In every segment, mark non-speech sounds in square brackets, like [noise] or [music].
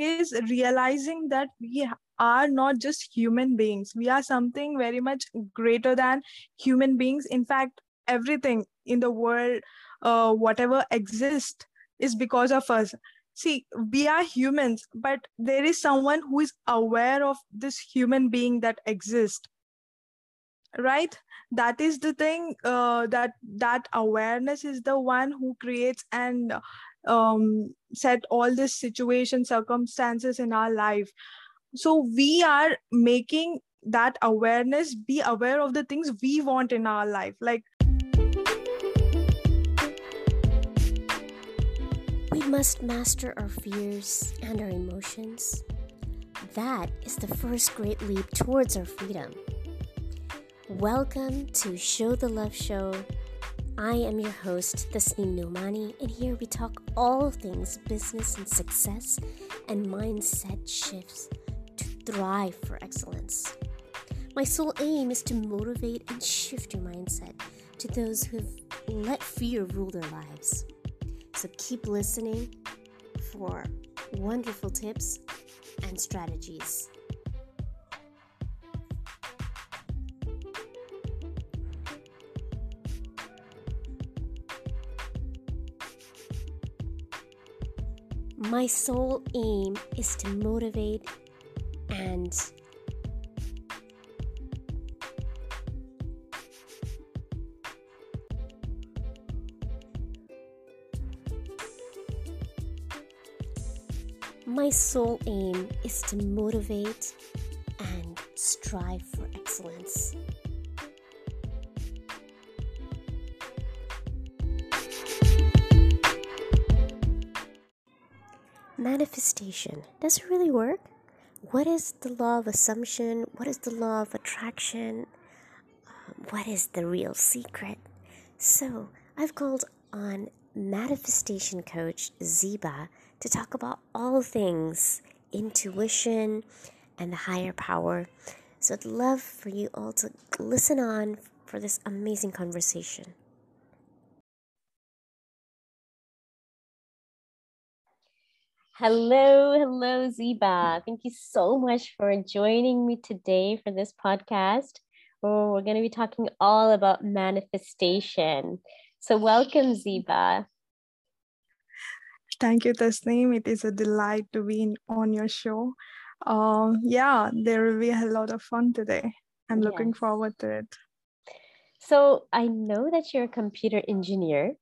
is realizing that we are not just human beings. We are something very much greater than human beings. In fact everything in the world uh, whatever exists is because of us. See we are humans but there is someone who is aware of this human being that exists right? That is the thing uh, that that awareness is the one who creates and um, set all these situation circumstances in our life so we are making that awareness be aware of the things we want in our life like we must master our fears and our emotions that is the first great leap towards our freedom Welcome to Show the Love Show. I am your host, Tasneem Nomani, and here we talk all things business and success and mindset shifts to thrive for excellence. My sole aim is to motivate and shift your mindset to those who have let fear rule their lives. So keep listening for wonderful tips and strategies. My sole aim is to motivate and My sole aim is to motivate and strive for excellence. Manifestation. Does it really work? What is the law of assumption? What is the law of attraction? Um, what is the real secret? So, I've called on manifestation coach Zeba to talk about all things intuition and the higher power. So, I'd love for you all to listen on for this amazing conversation. Hello, hello, Zeba. Thank you so much for joining me today for this podcast. Oh, we're going to be talking all about manifestation. So, welcome, Zeba. Thank you, Tasneem. It is a delight to be in, on your show. Um, yeah, there will be a lot of fun today. I'm yes. looking forward to it. So, I know that you're a computer engineer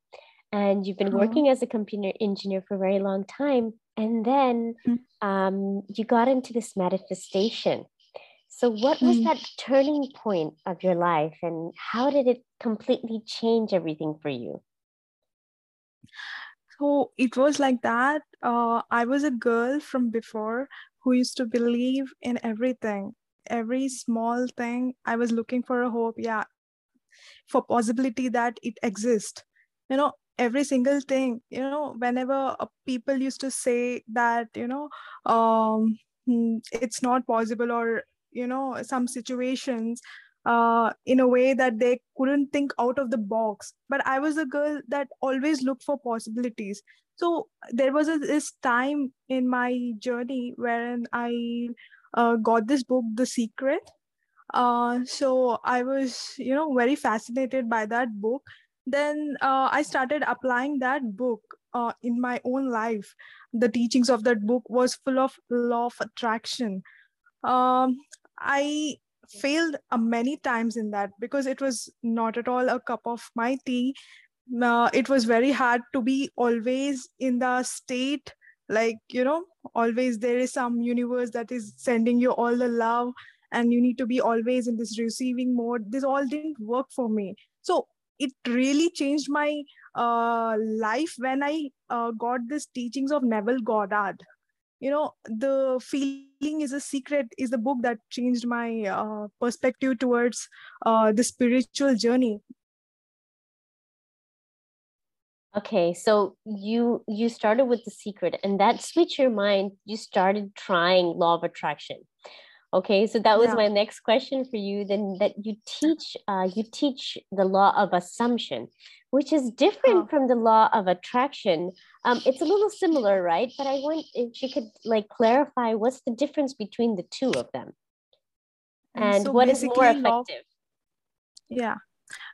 and you've been uh-huh. working as a computer engineer for a very long time and then mm-hmm. um, you got into this manifestation. So what was mm. that turning point of your life and how did it completely change everything for you? So it was like that. Uh, i was a girl from before who used to believe in everything every small thing. I was looking for a hope yeah for possibility that it exists. You know every single thing you know whenever uh, people used to say that you know um, hmm, it's not possible or you know some situations uh, in a way that they couldn't think out of the box. But i was a girl that always looked for possibilities. So there was a, this time in my journey wherein i uh, got this book the secret. Uh, so i was you know very fascinated by that book then uh, i started applying that book uh, in my own life. The teachings of that book was full of law of attraction. Um, i failed uh, many times in that because it was not at all a cup of my tea. Uh, it was very hard to be always in the state like you know always there is some universe that is sending you all the love and you need to be always in this receiving mode. This all didn't work for me. So it really changed my uh, life when I uh, got this teachings of Neville Goddard. You know, the feeling is a secret is the book that changed my uh, perspective towards uh, the spiritual journey. Okay, so you you started with the secret, and that switched your mind. You started trying law of attraction. Okay, so that was yeah. my next question for you. Then that you teach, uh, you teach the law of assumption, which is different oh. from the law of attraction. Um, it's a little similar, right? But I want if you could like clarify what's the difference between the two of them, and so what is more effective. yeah.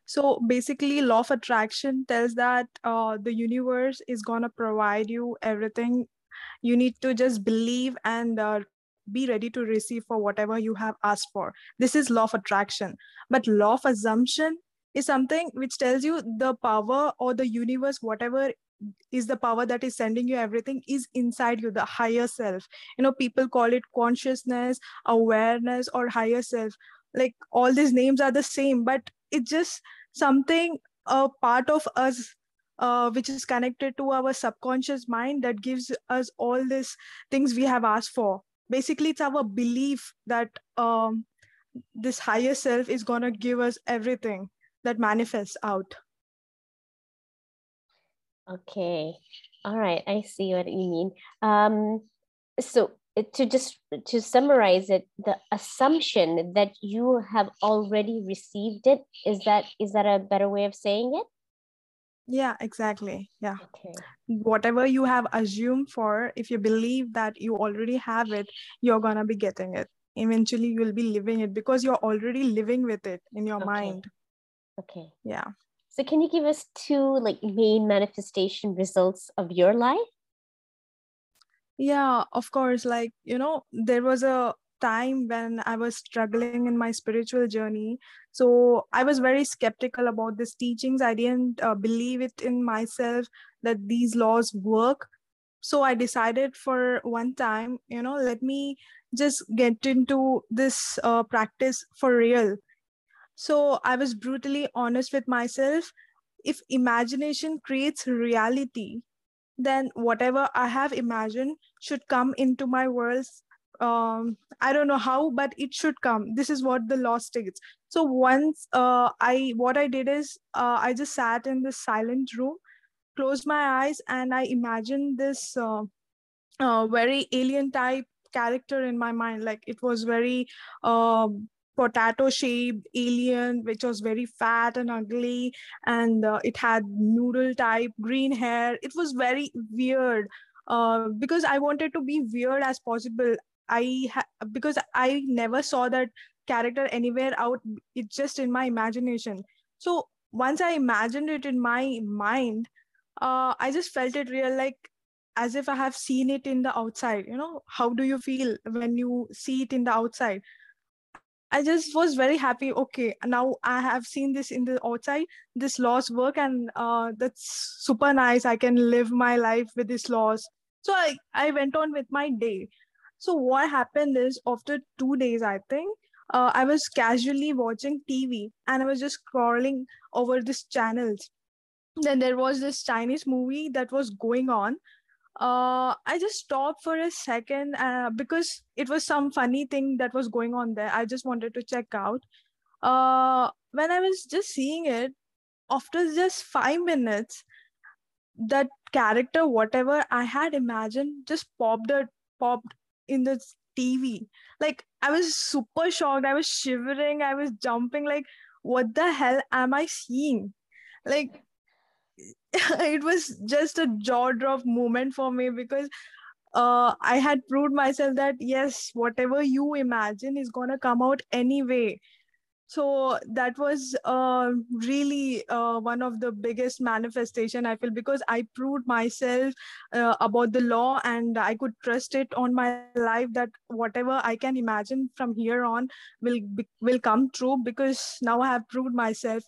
So basically, law of attraction tells that uh, the universe is gonna provide you everything you need to just believe and uh, be ready to receive for whatever you have asked for. This is law of attraction. But law of assumption is something which tells you the power or the universe whatever is the power that is sending you everything is inside you the higher self. You know people call it consciousness awareness or higher self. Like all these names are the same but it's just something a part of us uh, which is connected to our subconscious mind that gives us all these things we have asked for basically it's our belief that um, this higher self is going to give us everything that manifests out. Okay. All right. I see what you mean. Um, so to just to summarize it the assumption that you have already received it is that is that a better way of saying it yeah exactly. Yeah. Okay. whatever you have assumed for if you believe that you already have it you're gonna be getting it. Eventually you'll be living it because you're already living with it in your okay. mind. Okay. Yeah. So can you give us two like main manifestation results of your life? Yeah of course. Like you know there was a time when I was struggling in my spiritual journey. So I was very skeptical about these teachings. I didn't uh, believe it in myself that these laws work. So I decided for one time, you know, let me just get into this uh, practice for real. So I was brutally honest with myself. If imagination creates reality, then whatever I have imagined should come into my world um, I don't know how, but it should come. This is what the law states. So once uh, I, what I did is uh, I just sat in this silent room, closed my eyes, and I imagined this uh, uh, very alien type character in my mind. Like it was very um, potato shaped alien which was very fat and ugly and uh, it had noodle type green hair it was very weird uh, because i wanted to be weird as possible I ha- because I never saw that character anywhere out. It's just in my imagination. So once I imagined it in my mind, uh, I just felt it real, like as if I have seen it in the outside. You know, how do you feel when you see it in the outside? I just was very happy. Okay, now I have seen this in the outside. This laws work, and uh, that's super nice. I can live my life with this laws. So I, I went on with my day. So what happened is after two days, I think, uh, I was casually watching TV and I was just scrolling over these channels. Then there was this Chinese movie that was going on. Uh, I just stopped for a second uh, because it was some funny thing that was going on there. I just wanted to check out. Uh, when I was just seeing it, after just five minutes, that character, whatever I had imagined, just popped it, popped in the TV. Like I was super shocked. I was shivering. I was jumping. Like, what the hell am I seeing? Like, [laughs] it was just a jaw drop moment for me because uh, I had proved myself that yes, whatever you imagine is gonna come out anyway so that was uh, really uh, one of the biggest manifestation i feel because i proved myself uh, about the law and i could trust it on my life that whatever i can imagine from here on will be, will come true because now i have proved myself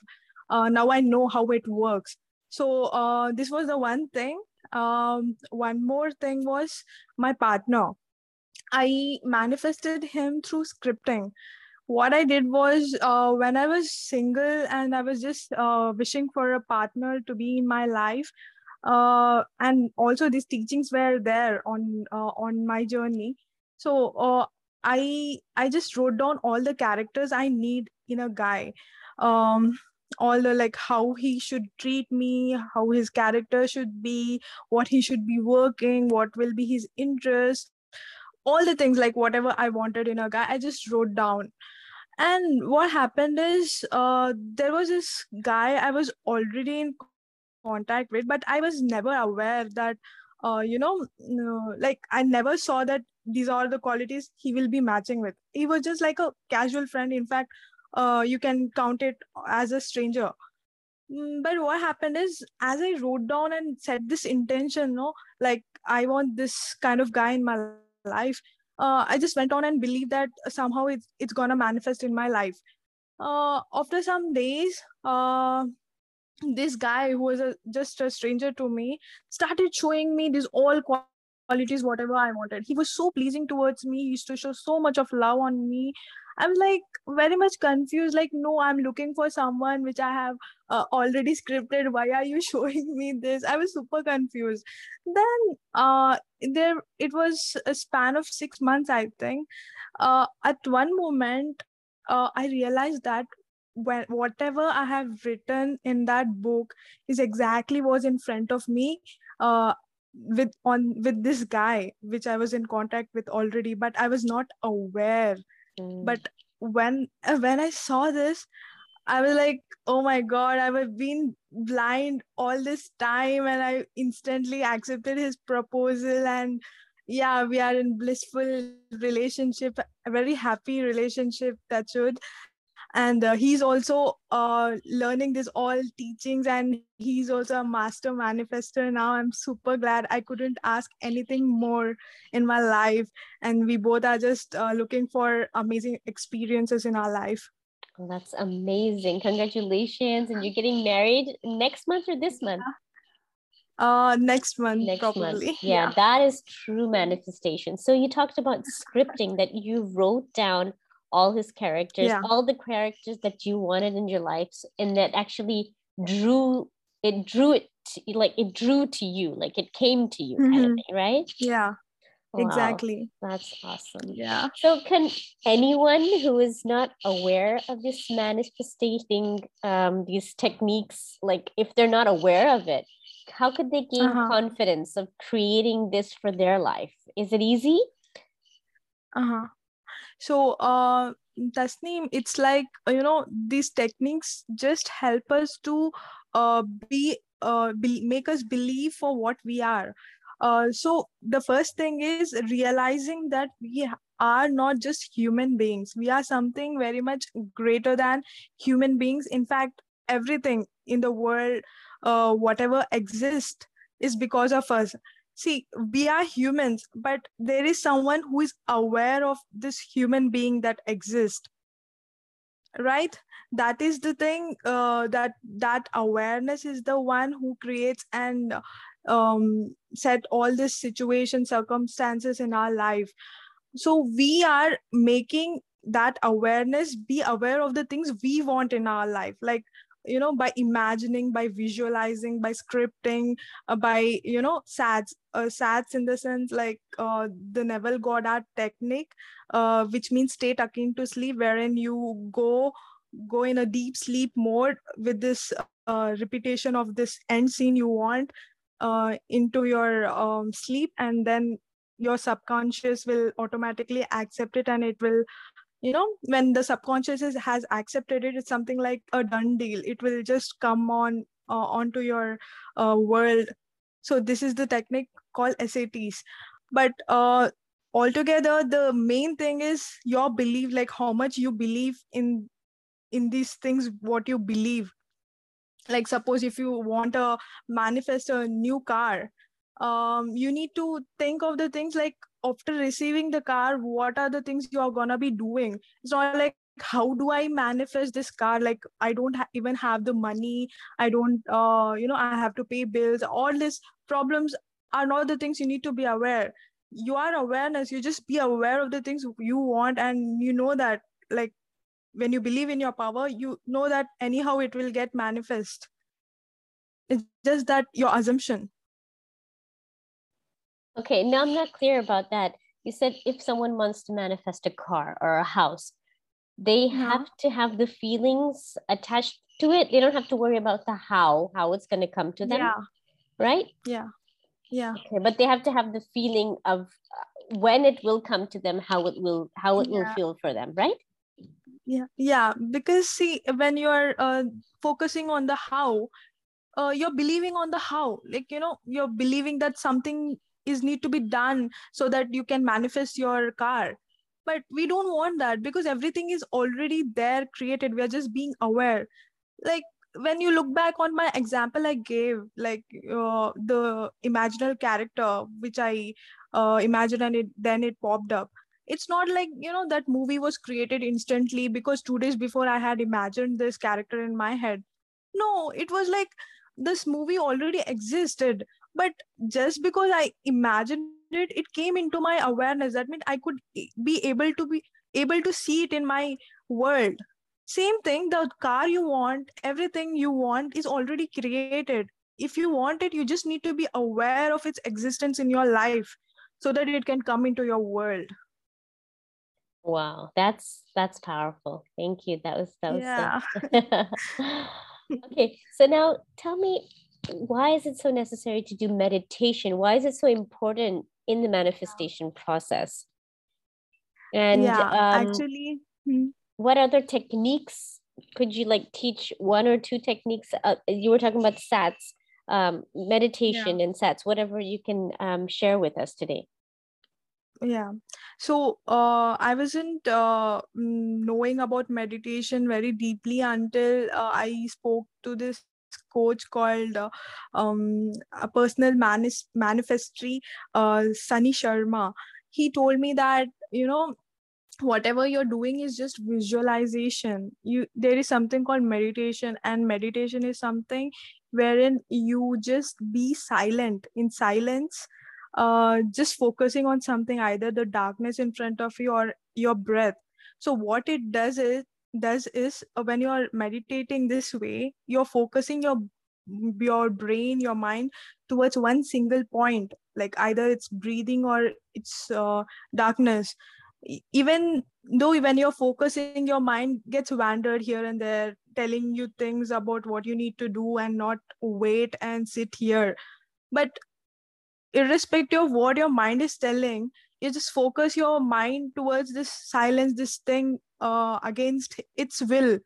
uh, now i know how it works. So uh, this was the one thing. Um, one more thing was my partner. I manifested him through scripting what I did was uh, when I was single and I was just uh, wishing for a partner to be in my life, uh, and also these teachings were there on uh, on my journey. So uh, I I just wrote down all the characters I need in a guy. Um, all the like how he should treat me how his character should be what he should be working what will be his interest all the things like whatever i wanted in a guy i just wrote down. And what happened is uh, there was this guy i was already in contact with but i was never aware that uh, you know like i never saw that these are the qualities he will be matching with. He was just like a casual friend. In fact uh, you can count it as a stranger. Mm, but what happened is as i wrote down and set this intention no like i want this kind of guy in my life uh, i just went on and believed that somehow it's, it's gonna manifest in my life. Uh, after some days uh, this guy who was a, just a stranger to me started showing me these all qualities whatever i wanted. He was so pleasing towards me. He used to show so much of love on me i'm like very much confused. Like no i'm looking for someone which i have uh, already scripted. Why are you [laughs] showing me this? I was super confused. Then uh there it was a span of 6 months i think. Uh at one moment uh, i realized that when whatever I have written in that book is exactly was in front of me uh, with on with this guy which I was in contact with already, but I was not aware. Mm. But when when I saw this, I was like, oh my god, I've been blind all this time, and I instantly accepted his proposal and yeah we are in blissful relationship a very happy relationship that should and uh, he's also uh, learning this all teachings and he's also a master manifester now. I'm super glad i couldn't ask anything more in my life. And we both are just uh, looking for amazing experiences in our life. Well, that's amazing. Congratulations. And you're getting married next month or this month? Uh next month next probably. Month. [laughs] Yeah, yeah. that is true manifestation. So you talked about scripting that you wrote down all his characters, yeah. all the characters that you wanted in your life, and that actually drew it drew it to, like it drew to you, like it came to you, mm-hmm. kind of mm-hmm. thing, right? Yeah. Wow, exactly. That's awesome. Yeah. So, can anyone who is not aware of this manifesting um, these techniques, like if they're not aware of it, how could they gain uh-huh. confidence of creating this for their life? Is it easy? Uh huh so uh tasneem it's like you know these techniques just help us to uh be uh be, make us believe for what we are. Uh so the first thing is realizing that we are not just human beings. We are something very much greater than human beings. In fact everything in the world uh, whatever exists is because of us see we are humans but there is someone who is aware of this human being that exists right? That is the thing uh, that that awareness is the one who creates and um, set all this situation circumstances in our life. So we are making that awareness be aware of the things we want in our life. Like you know by imagining by visualizing by scripting uh, by you know sads uh, sats in the sense like uh, the neville goddard technique uh, which means state akin to sleep wherein you go go in a deep sleep mode with this uh, repetition of this end scene you want uh, into your um, sleep and then your subconscious will automatically accept it and it will you know when the subconscious is, has accepted it it's something like a done deal. It will just come on uh, onto your uh, world. So this is the technique called sats but uh, altogether the main thing is your belief like how much you believe in in these things what you believe. Like suppose if you want to manifest a new car um, you need to think of the things like after receiving the car what are the things you are gonna be doing? It's not like how do i manifest this car? Like i don't ha- even have the money. I don't uh, you know i have to pay bills. All these problems are not the things you need to be aware. You are awareness. You just be aware of the things you want and you know that like when you believe in your power you know that anyhow it will get manifest. It's just that your assumption Okay, now I'm not clear about that. You said if someone wants to manifest a car or a house, they yeah. have to have the feelings attached to it. They don't have to worry about the how, how it's going to come to them. Yeah. Right? Yeah. Yeah. Okay, but they have to have the feeling of uh, when it will come to them how it will how it yeah. will feel for them right yeah yeah because see when you're uh, focusing on the how uh, you're believing on the how like you know you're believing that something is need to be done so that you can manifest your car. But we don't want that because everything is already there created. We are just being aware. Like when you look back on my example i gave like uh, the imaginary character which i uh, imagined and it then it popped up. It's not like you know that movie was created instantly because two days before i had imagined this character in my head. No it was like this movie already existed but just because i imagined it it came into my awareness. That means i could be able to be able to see it in my world. Same thing the car you want everything you want is already created. If you want it you just need to be aware of its existence in your life so that it can come into your world. Wow that's that's powerful. Thank you. That was that was yeah. [laughs] okay so now tell me why is it so necessary to do meditation? Why is it so important in the manifestation process? And yeah, um, actually hmm. what other techniques could you like teach? One or two techniques uh, you were talking about sats um, meditation yeah. and sats whatever you can um, share with us today. Yeah. So uh, i wasn't uh, knowing about meditation very deeply until uh, i spoke to this coach called uh, um, a personal manis- manifestry uh, sunny sharma. He told me that you know whatever you're doing is just visualization. You there is something called meditation and meditation is something wherein you just be silent. In silence uh, just focusing on something either the darkness in front of you or your breath. So what it does is does is uh, when you are meditating this way you're focusing your your brain your mind towards one single point like either it's breathing or it's uh, darkness. Even though when you're focusing your mind gets wandered here and there telling you things about what you need to do and not wait and sit here. But irrespective of what your mind is telling you just focus your mind towards this silence this thing uh, against its will.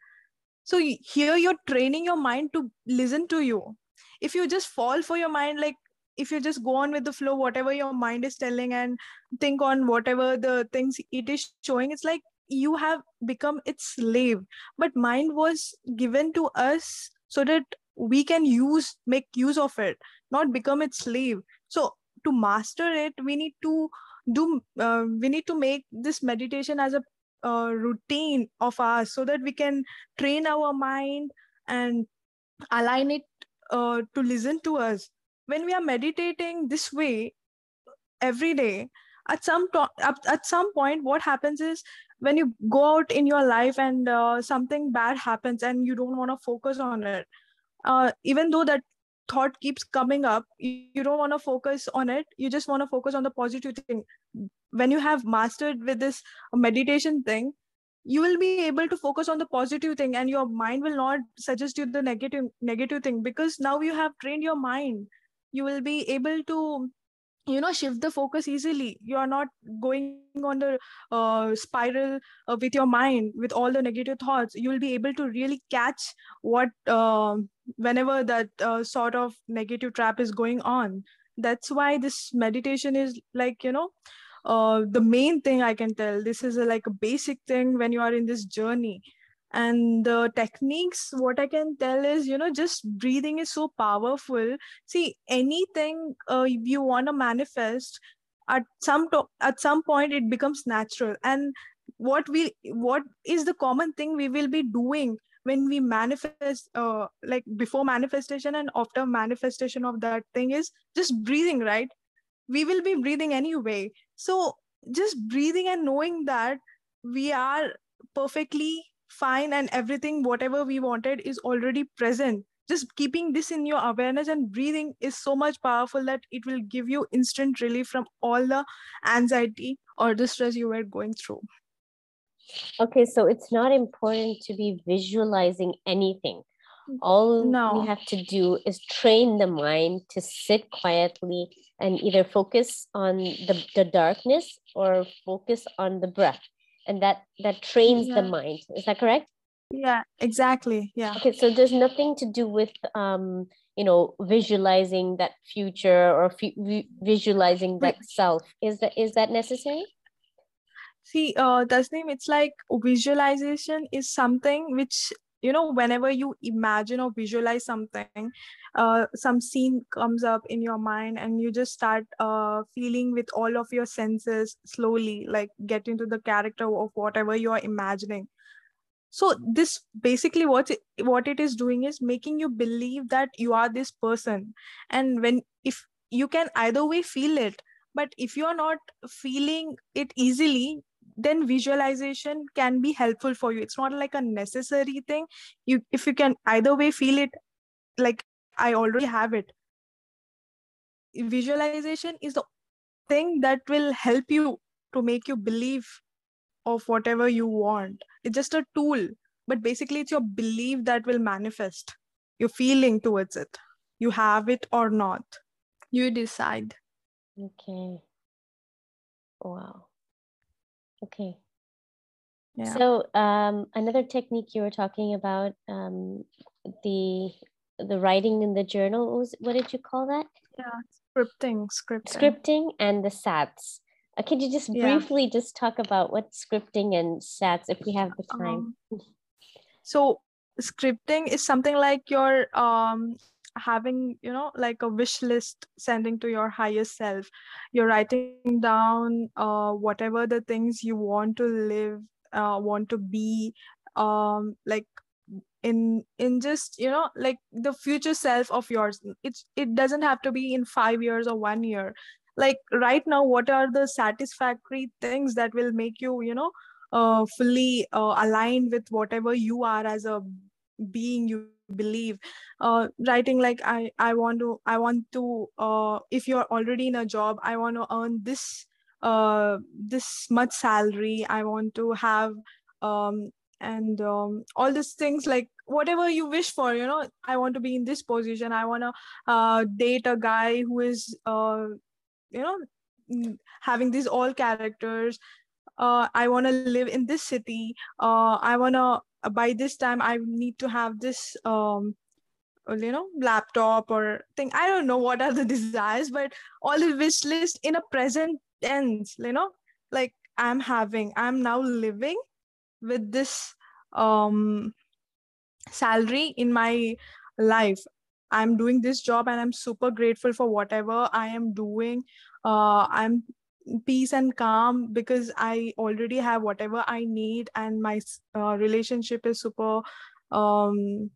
So here you're training your mind to listen to you. If you just fall for your mind like if you just go on with the flow whatever your mind is telling and think on whatever the things it is showing it's like you have become its slave. But mind was given to us so that we can use make use of it not become its slave. So to master it we need to do uh, we need to make this meditation as a uh, routine of ours so that we can train our mind and align it uh, to listen to us. When we are meditating this way every day at some to- at some point what happens is when you go out in your life and uh, something bad happens and you don't want to focus on it uh, even though that thought keeps coming up you don't want to focus on it you just want to focus on the positive thing. When you have mastered with this uh, meditation thing you will be able to focus on the positive thing and your mind will not suggest you the negative negative thing because now you have trained your mind. You will be able to you know shift the focus easily. You are not going on the uh, spiral uh, with your mind with all the negative thoughts. You will be able to really catch what uh, whenever that uh, sort of negative trap is going on. That's why this meditation is like you know uh, the main thing i can tell. This is a, like a basic thing when you are in this journey and the techniques what i can tell is you know just breathing is so powerful. See anything uh, you want to manifest at some to- at some point it becomes natural. And what we what is the common thing we will be doing when we manifest uh, like before manifestation and after manifestation of that thing is just breathing right? We will be breathing anyway. So just breathing and knowing that we are perfectly fine and everything whatever we wanted is already present just keeping this in your awareness and breathing is so much powerful that it will give you instant relief from all the anxiety or the stress you were going through okay so it's not important to be visualizing anything all No. we have to do is train the mind to sit quietly and either focus on the, the darkness or focus on the breath. And that that trains the mind. Is that correct? Yeah, exactly. Yeah. Okay, so there's nothing to do with um, you know, visualizing that future or vi- visualizing that self. Is that is that necessary? See, uh, Tasneem, it's like visualization is something which, you know, whenever you imagine or visualize something, uh, some scene comes up in your mind and you just start uh, feeling with all of your senses slowly, like get into the character of whatever you are imagining. So this basically what it, what it is doing is making you believe that you are this person. And when if you can either way feel it, but if you are not feeling it easily then visualization can be helpful for you. It's not like a necessary thing. You if you can either way feel it like i already have it. Visualization is the thing that will help you to make you believe of whatever you want. It's just a tool but basically it's your belief that will manifest your feeling towards it. You have it or not. You decide. Okay. Wow. Okay. yeah So um, another technique you were talking about, um, the the writing in the journal. What, was, what did you call that? yeah scripting scripting Scripting and the SATs. Uh, could you just Yeah. briefly just talk about what scripting and SATs, if we have the time? Um, so scripting is something like you're um having you know like a wish list sending to your higher self. You're writing down uh whatever the things you want to live uh want to be um like in in just you know like the future self of yours. It's it doesn't have to be in 5 years or 1 year. Like right now what are the satisfactory things that will make you you know uh, fully uh, aligned with whatever you are as a being you believe. Uh, writing like i i want to i want to uh, if you're already in a job i want to earn this uh, this much salary. I want to have um, and um, all these things like whatever you wish for you know. I want to be in this position. I want to uh, date a guy who is uh, you know mm, having these all characters. Uh, i want to live in this city. Uh, i want to by this time i need to have this um, you know laptop or thing. I don't know what are the [laughs] desires but all the wish list in a present tense you know? Like i'm having i'm now living with this um salary in my life. I'm doing this job and i'm super grateful for whatever i am doing. Uh i'm peace and calm because i already have whatever i need and my uh, relationship is super um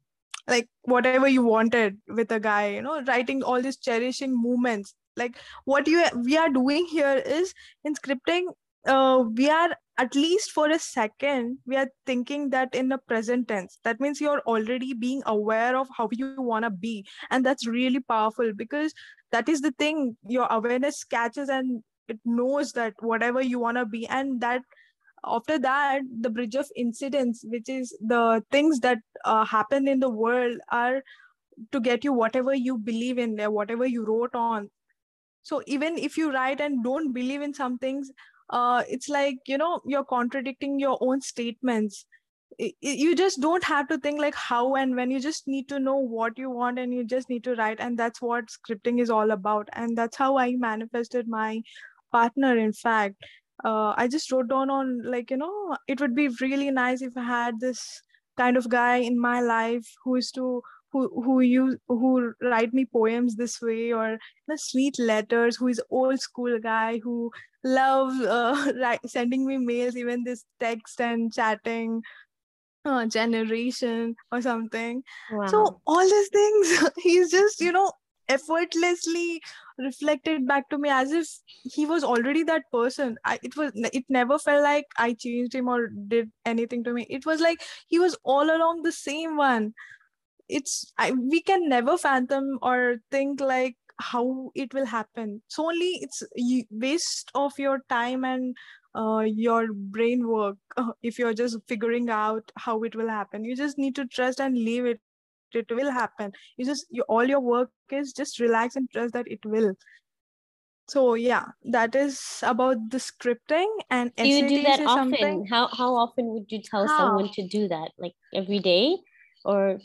like whatever you wanted with a guy you know writing all these cherishing moments. Like what you we are doing here is in scripting uh, we are at least for a second we are thinking that in the present tense. That means you're already being aware of how you want to be. And that's really powerful because that is the thing your awareness catches and it knows that whatever you want to be and that after that the bridge of incidents which is the things that uh, happen in the world are to get you whatever you believe in there whatever you wrote on. So even if you write and don't believe in some things uh, it's like you know you're contradicting your own statements. You just don't have to think like how and when. You just need to know what you want and you just need to write and that's what scripting is all about. And that's how i manifested my partner in fact uh, i just wrote down on like you know it would be really nice if i had this kind of guy in my life who is to who who you who write me poems this way or the sweet letters who is old school guy who love uh, [laughs] write, sending me mails even this text and chatting uh, generation or something Wow. so all these things [laughs] he's just you know effortlessly reflected back to me as if he was already that person. I, it was it never felt like i changed him or did anything to me. It was like he was all along the same one. It's I, we can never fathom or think like how it will happen. So only it's waste of your time and uh, your brain work [laughs] if you're just figuring out how it will happen. You just need to trust and leave it it will happen. You just you, all your work is just relax and trust that it will. So yeah that is about the scripting and do you do that often? something... how how often would you tell how? someone to do that? Like every day? Or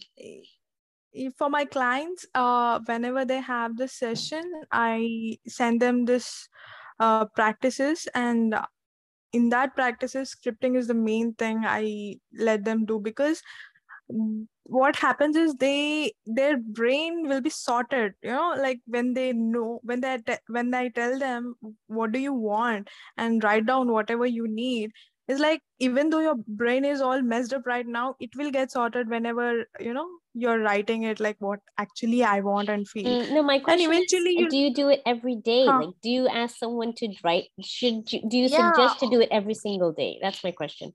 for my clients uh whenever they have the session i send them this uh practices and in that practices scripting is the main thing i let them do because what happens is they their brain will be sorted you know like when they know when they te- when i tell them what do you want? and write down whatever you need. It's like even though your brain is all messed up right now it will get sorted whenever you know you're writing it like what actually i want and feel. Mm, no my question and eventually is, do you do it every day? Huh. like do you ask someone to write should you, do you yeah. suggest to do it every single day? That's my question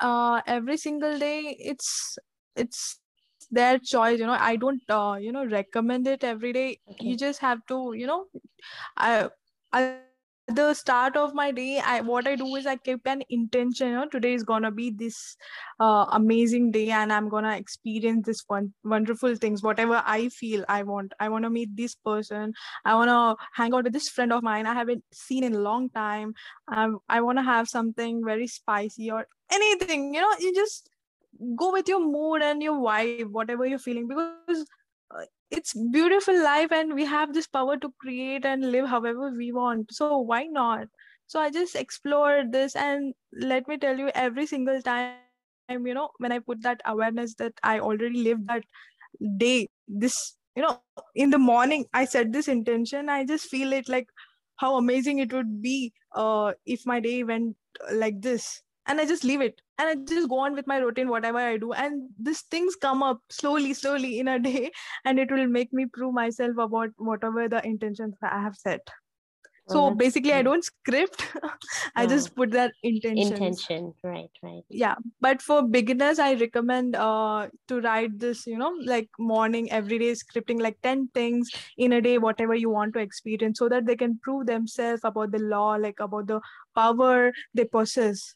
uh every single day it's it's their choice you know. I don't uh, you know recommend it every day. Okay. you just have to you know i i the start of my day i what i do is i keep an intention you know today is gonna be this uh, amazing day and i'm gonna experience this one wonderful things. Whatever i feel i want i want to meet this person. I want to hang out with this friend of mine i haven't seen in a long time. Um, i want to have something very spicy or anything you know you just go with your mood and your vibe whatever you're feeling because uh, it's beautiful life and we have this power to create and live however we want. So why not? So i just explored this and let me tell you every single time you know when i put that awareness that i already lived that day this you know in the morning i set this intention. I just feel it like how amazing it would be uh, if my day went like this and i just leave it. And i just go on with my routine whatever i do. And these things come up slowly slowly in a day. [laughs] And it will make me prove myself about whatever the intentions i have set. So oh, basically i don't script. [laughs] I just put that intention intention. Right right. Yeah. But for beginners i recommend uh to write this you know like morning everyday scripting like 10 things in a day whatever you want to experience so that they can prove themselves about the law like about the power they possess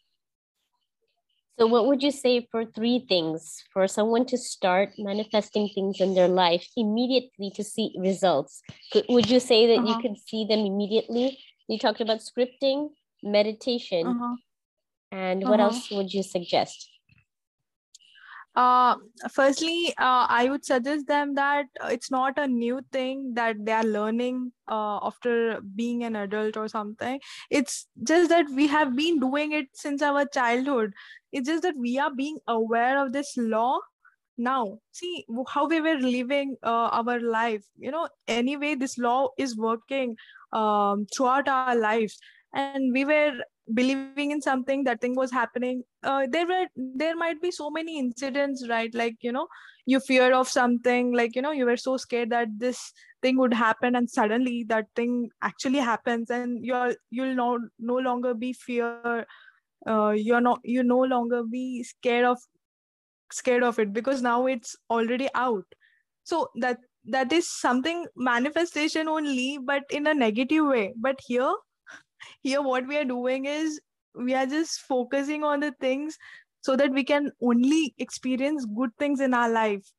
so, what would you say for three things for someone to start manifesting things in their life immediately to see results? would you say that uh-huh. you could see them immediately? You talked about scripting, meditation, uh-huh. and what uh-huh. else would you suggest? Uh, firstly, uh, I would suggest them that it's not a new thing that they are learning uh, after being an adult or something. It's just that we have been doing it since our childhood. It's just that we are being aware of this law now. See how we were living uh, our life. You know, anyway, this law is working um, throughout our lives. And we were believing in something that thing was happening uh, there were there might be so many incidents right? Like you know you fear of something like you know you were so scared that this thing would happen and suddenly that thing actually happens and you're you'll no no longer be fear uh, you're not you no longer be scared of scared of it because now it's already out. So that that is something manifestation only but in a negative way. But here here what we are doing is we are just focusing on the things so that we can only experience good things in our life.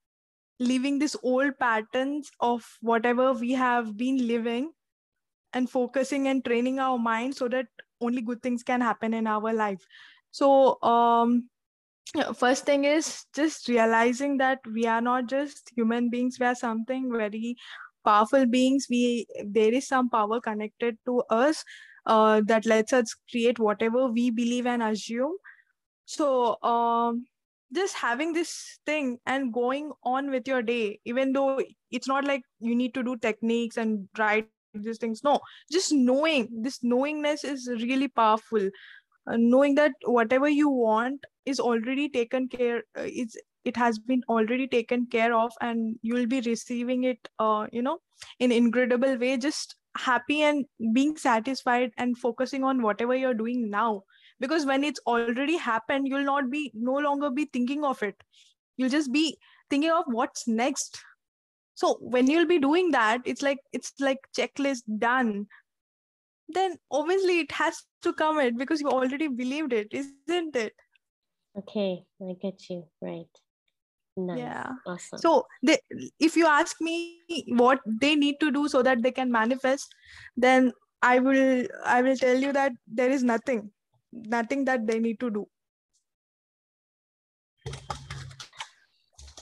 Leaving this old patterns of whatever we have been living and focusing and training our mind so that only good things can happen in our life. So um first thing is just realizing that we are not just human beings we are something very powerful beings. We there is some power connected to us uh, that lets us create whatever we believe and assume. So um, just having this thing and going on with your day even though it's not like you need to do techniques and write these things. No just knowing this knowingness is really powerful. Uh, knowing that whatever you want is already taken care uh, it has been already taken care of and you'll be receiving it uh, you know in incredible way. Just happy and being satisfied and focusing on whatever you're doing now. Because when it's already happened you'll not be no longer be thinking of it. You'll just be thinking of what's next. So when you'll be doing that it's like it's like checklist done. Then obviously it has to come it because you already believed it isn't it? Okay i get you. Right Nice. Yeah. Awesome. So they, if you ask me what they need to do so that they can manifest, then I will I will tell you that there is nothing, nothing that they need to do.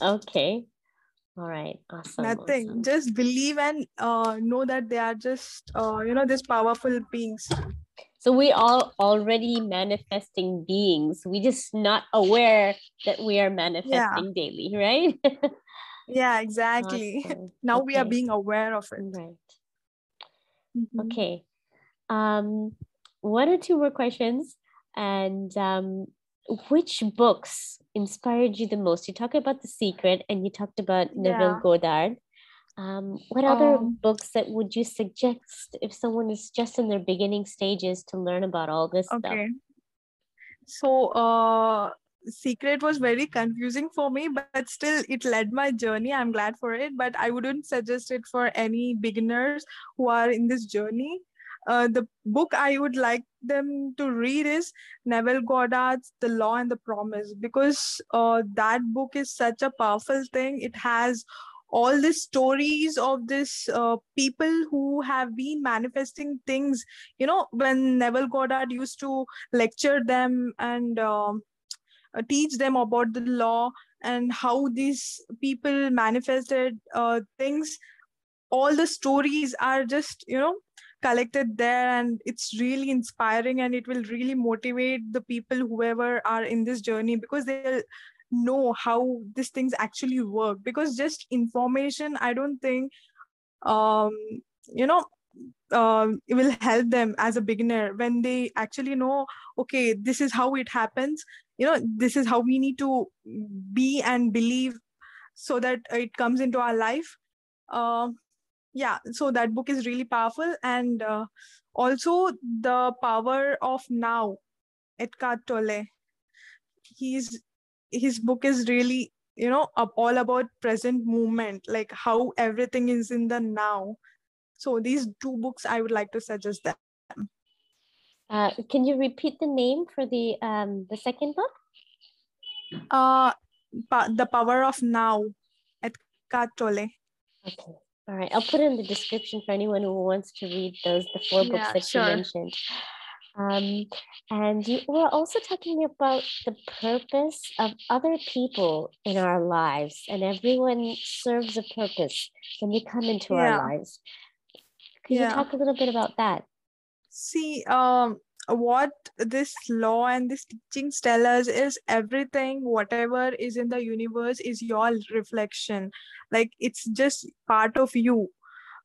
okay. All right. Awesome. nothing. awesome. Just believe and uh, know that they are just uh, you know these powerful beings. So we are already manifesting beings. We just not aware that we are manifesting daily, right? [laughs] Yeah, exactly. Awesome. [laughs] Now we are being aware of it. right. Mhm. Okay. Um, one or two more questions. And um, which books inspired you the most? You talked about The Secret and you talked about Neville Yeah. Goddard. Um, what other Um, books that would you suggest if someone is just in their beginning stages to learn about all this stuff? Okay. So, uh, secret was very confusing for me, but still it led my journey. I'm glad for it, but I wouldn't suggest it for any beginners who are in this journey. Uh, the book I would like them to read is Neville Goddard's The Law and the Promise because uh, that book is such a powerful thing. It has all the stories of this uh, people who have been manifesting things. You know, when Neville Goddard used to lecture them and um, uh, teach them about the law and how these people manifested uh, things all the stories are just you know collected there and it's really inspiring and it will really motivate the people whoever are in this journey because they'll know how these things actually work because just information i don't think um you know um, it will help them as a beginner when they actually know okay this is how it happens. You know this is how we need to be and believe so that it comes into our life. Um yeah so that book is really powerful. And uh, also the power of now Eckhart Tolle. He's his book is really you know all about present movement like how everything is in the now so these two books i would like to suggest them Uh, can you repeat the name for the um, the second book? uh pa- the power of now Eckhart Tolle Okay. All right. I'll put it in the description for anyone who wants to read those, the four books Yeah, that sure. you mentioned. Um, and you were also talking about the purpose of other people in our lives, and everyone serves a purpose when they come into Yeah. our lives. Could you talk a little bit about that? see um what this law and these teachings tell us is everything whatever is in the universe is your reflection like it's just part of you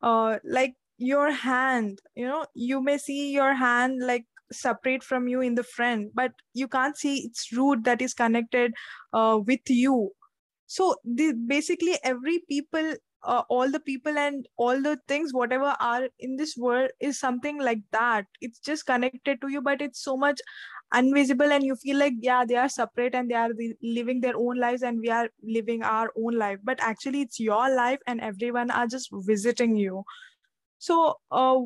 uh like your hand you know you may see your hand like separate from you in the friend but you can't see its root that is connected uh, with you. So the basically every people uh, all the people and all the things whatever are in this world is something like that. It's just connected to you but it's so much invisible and you feel like yeah they are separate and they are living their own lives and we are living our own life. But actually it's your life and everyone are just visiting you. So uh,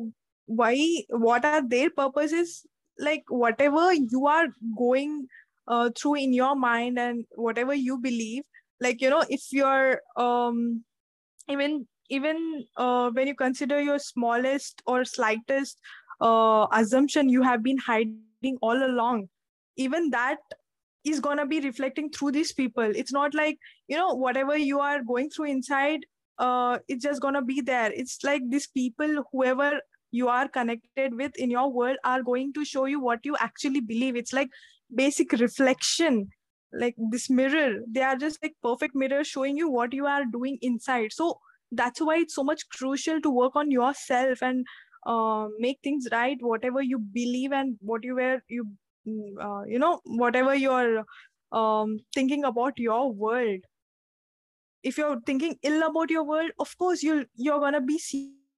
why what are their purposes like whatever you are going uh, through in your mind and whatever you believe like you know if you're um even even uh, when you consider your smallest or slightest uh, assumption you have been hiding all along even that is going to be reflecting through these people. It's not like you know whatever you are going through inside uh, it's just going to be there. It's like these people whoever you are connected with in your world are going to show you what you actually believe. It's like basic reflection like this mirror. They are just like perfect mirror showing you what you are doing inside. So that's why it's so much crucial to work on yourself and uh, make things right whatever you believe and whatever you mm, uh, you know whatever you're um, thinking about your world. If you're thinking ill about your world of course you'll you're gonna be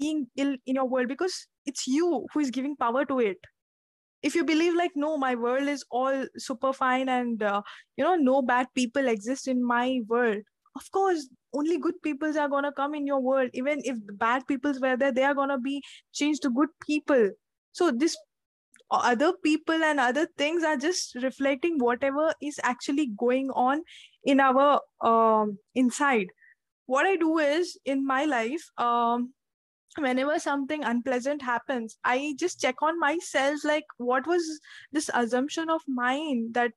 seeing ill in your world because it's you who is giving power to it. If you believe like no my world is all super fine and uh, you know no bad people exist in my world of course only good peoples are gonna come in your world. Even if bad peoples were there they are gonna be changed to good people. So this other people and other things are just reflecting whatever is actually going on in our um, inside. What i do is in my life um, whenever something unpleasant happens i just check on myself like what was this assumption of mine that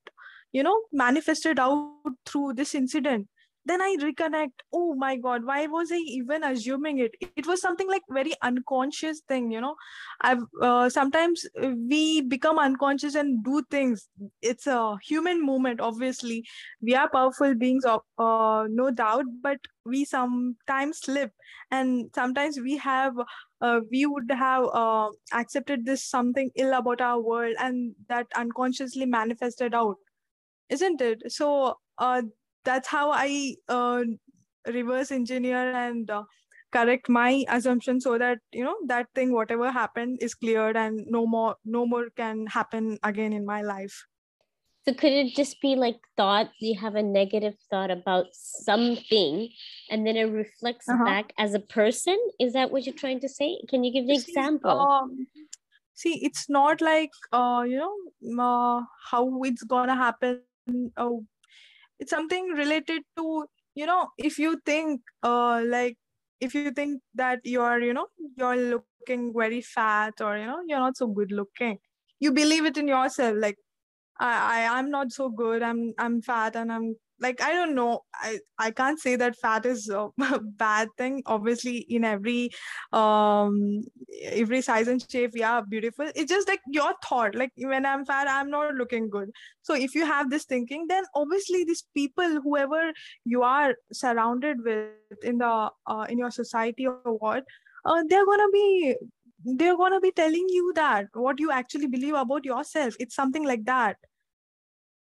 you know manifested out through this incident then i reconnect oh my god why was i even assuming it? It was something like very unconscious thing you know? I've uh, sometimes we become unconscious and do things. It's a human movement obviously. We are powerful beings uh, no doubt but we sometimes slip. And sometimes we have uh, we would have uh, accepted this something ill about our world and that unconsciously manifested out isn't it? So uh, that's how i uh, reverse engineer and uh, correct my assumption so that you know that thing whatever happened is cleared and no more no more can happen again in my life. So could it just be like thought you have a negative thought about something and then it reflects uh-huh. back as a person? Is that what you're trying to say? Can you give an see, example? um, see it's not like uh, you know uh, how it's gonna happen uh, it's something related to you know if you think uh like if you think that you are you know you're looking very fat or you know you're not so good looking you believe it in yourself like i i i'm not so good i'm i'm fat and i'm like i don't know. I i can't say that fat is [laughs] a bad thing. Obviously in every um every size and shape yeah beautiful. It's just like your thought. Like when i'm fat i'm not looking good. So if you have this thinking then obviously these people whoever you are surrounded with in the uh, in your society or what uh, they're gonna be they're gonna be telling you that what you actually believe about yourself. It's something like that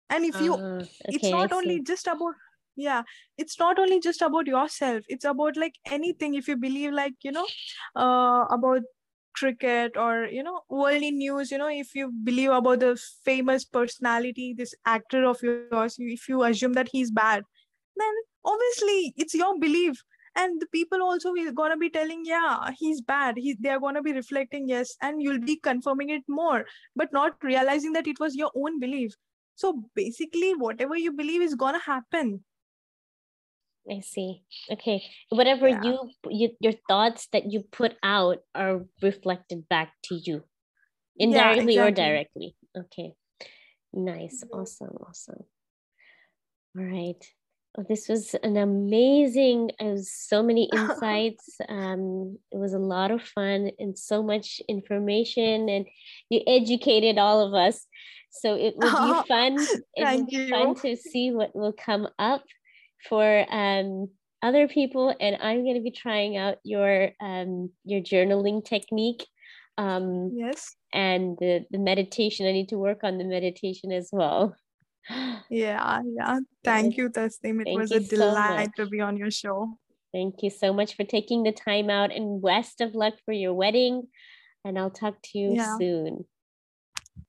and if you uh, okay, it's not only just about yeah it's not only just about yourself. It's about like anything. If you believe like you know uh, about cricket or you know worldly news you know if you believe about the famous personality this actor of yours if you assume that he's bad then obviously it's your belief. And the people also is gonna be telling yeah he's bad. He, they're gonna be reflecting yes and you'll be confirming it more but not realizing that it was your own belief so basically, whatever you believe is gonna happen. I see. Okay. Whatever yeah. you, you your thoughts that you put out are reflected back to you, indirectly yeah, exactly. or directly. Okay. Nice. Mm-hmm. Awesome. Awesome. All right. Oh, this was an amazing. Was so many [laughs] insights. um, it was a lot of fun and so much information, and you educated all of us. So it [laughs] will oh, be fun. It will be you. fun to see what will come up for um, other people. And I'm going to be trying out your um, your journaling technique. Um, yes. And the, the meditation. I need to work on the meditation as well. [gasps] Yeah, yeah. Thank you, Tasneem. It Thank was a delight so to be on your show. Thank you so much for taking the time out and best of luck for your wedding. And I'll talk to you yeah. soon.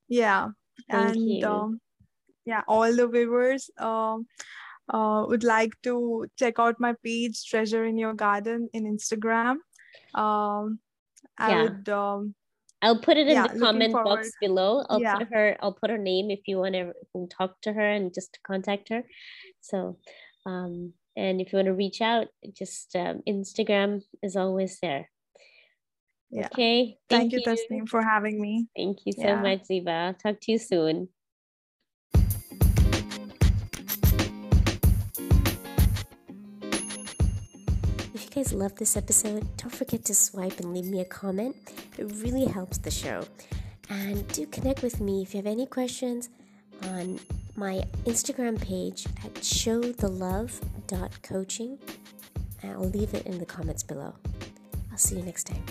Yeah. Thank and um, yeah, all the viewers um, uh, would like to check out my page, Treasure in Your Garden, in Instagram. Um, I yeah. would. Um, I'll put it in yeah, the comment box below. I'll yeah. put her. I'll put her name if you want to talk to her and just contact her. So, um, and if you want to reach out, just um, Instagram is always there. Yeah. Okay. Thank, Thank you, Tasneem, for having me. Thank you so yeah. much, Zeba. Talk to you soon. If you guys love this episode, don't forget to swipe and leave me a comment. It really helps the show. And do connect with me if you have any questions on my Instagram page at shoetheluv.coaching. I'll leave it in the comments below. I'll see you next time.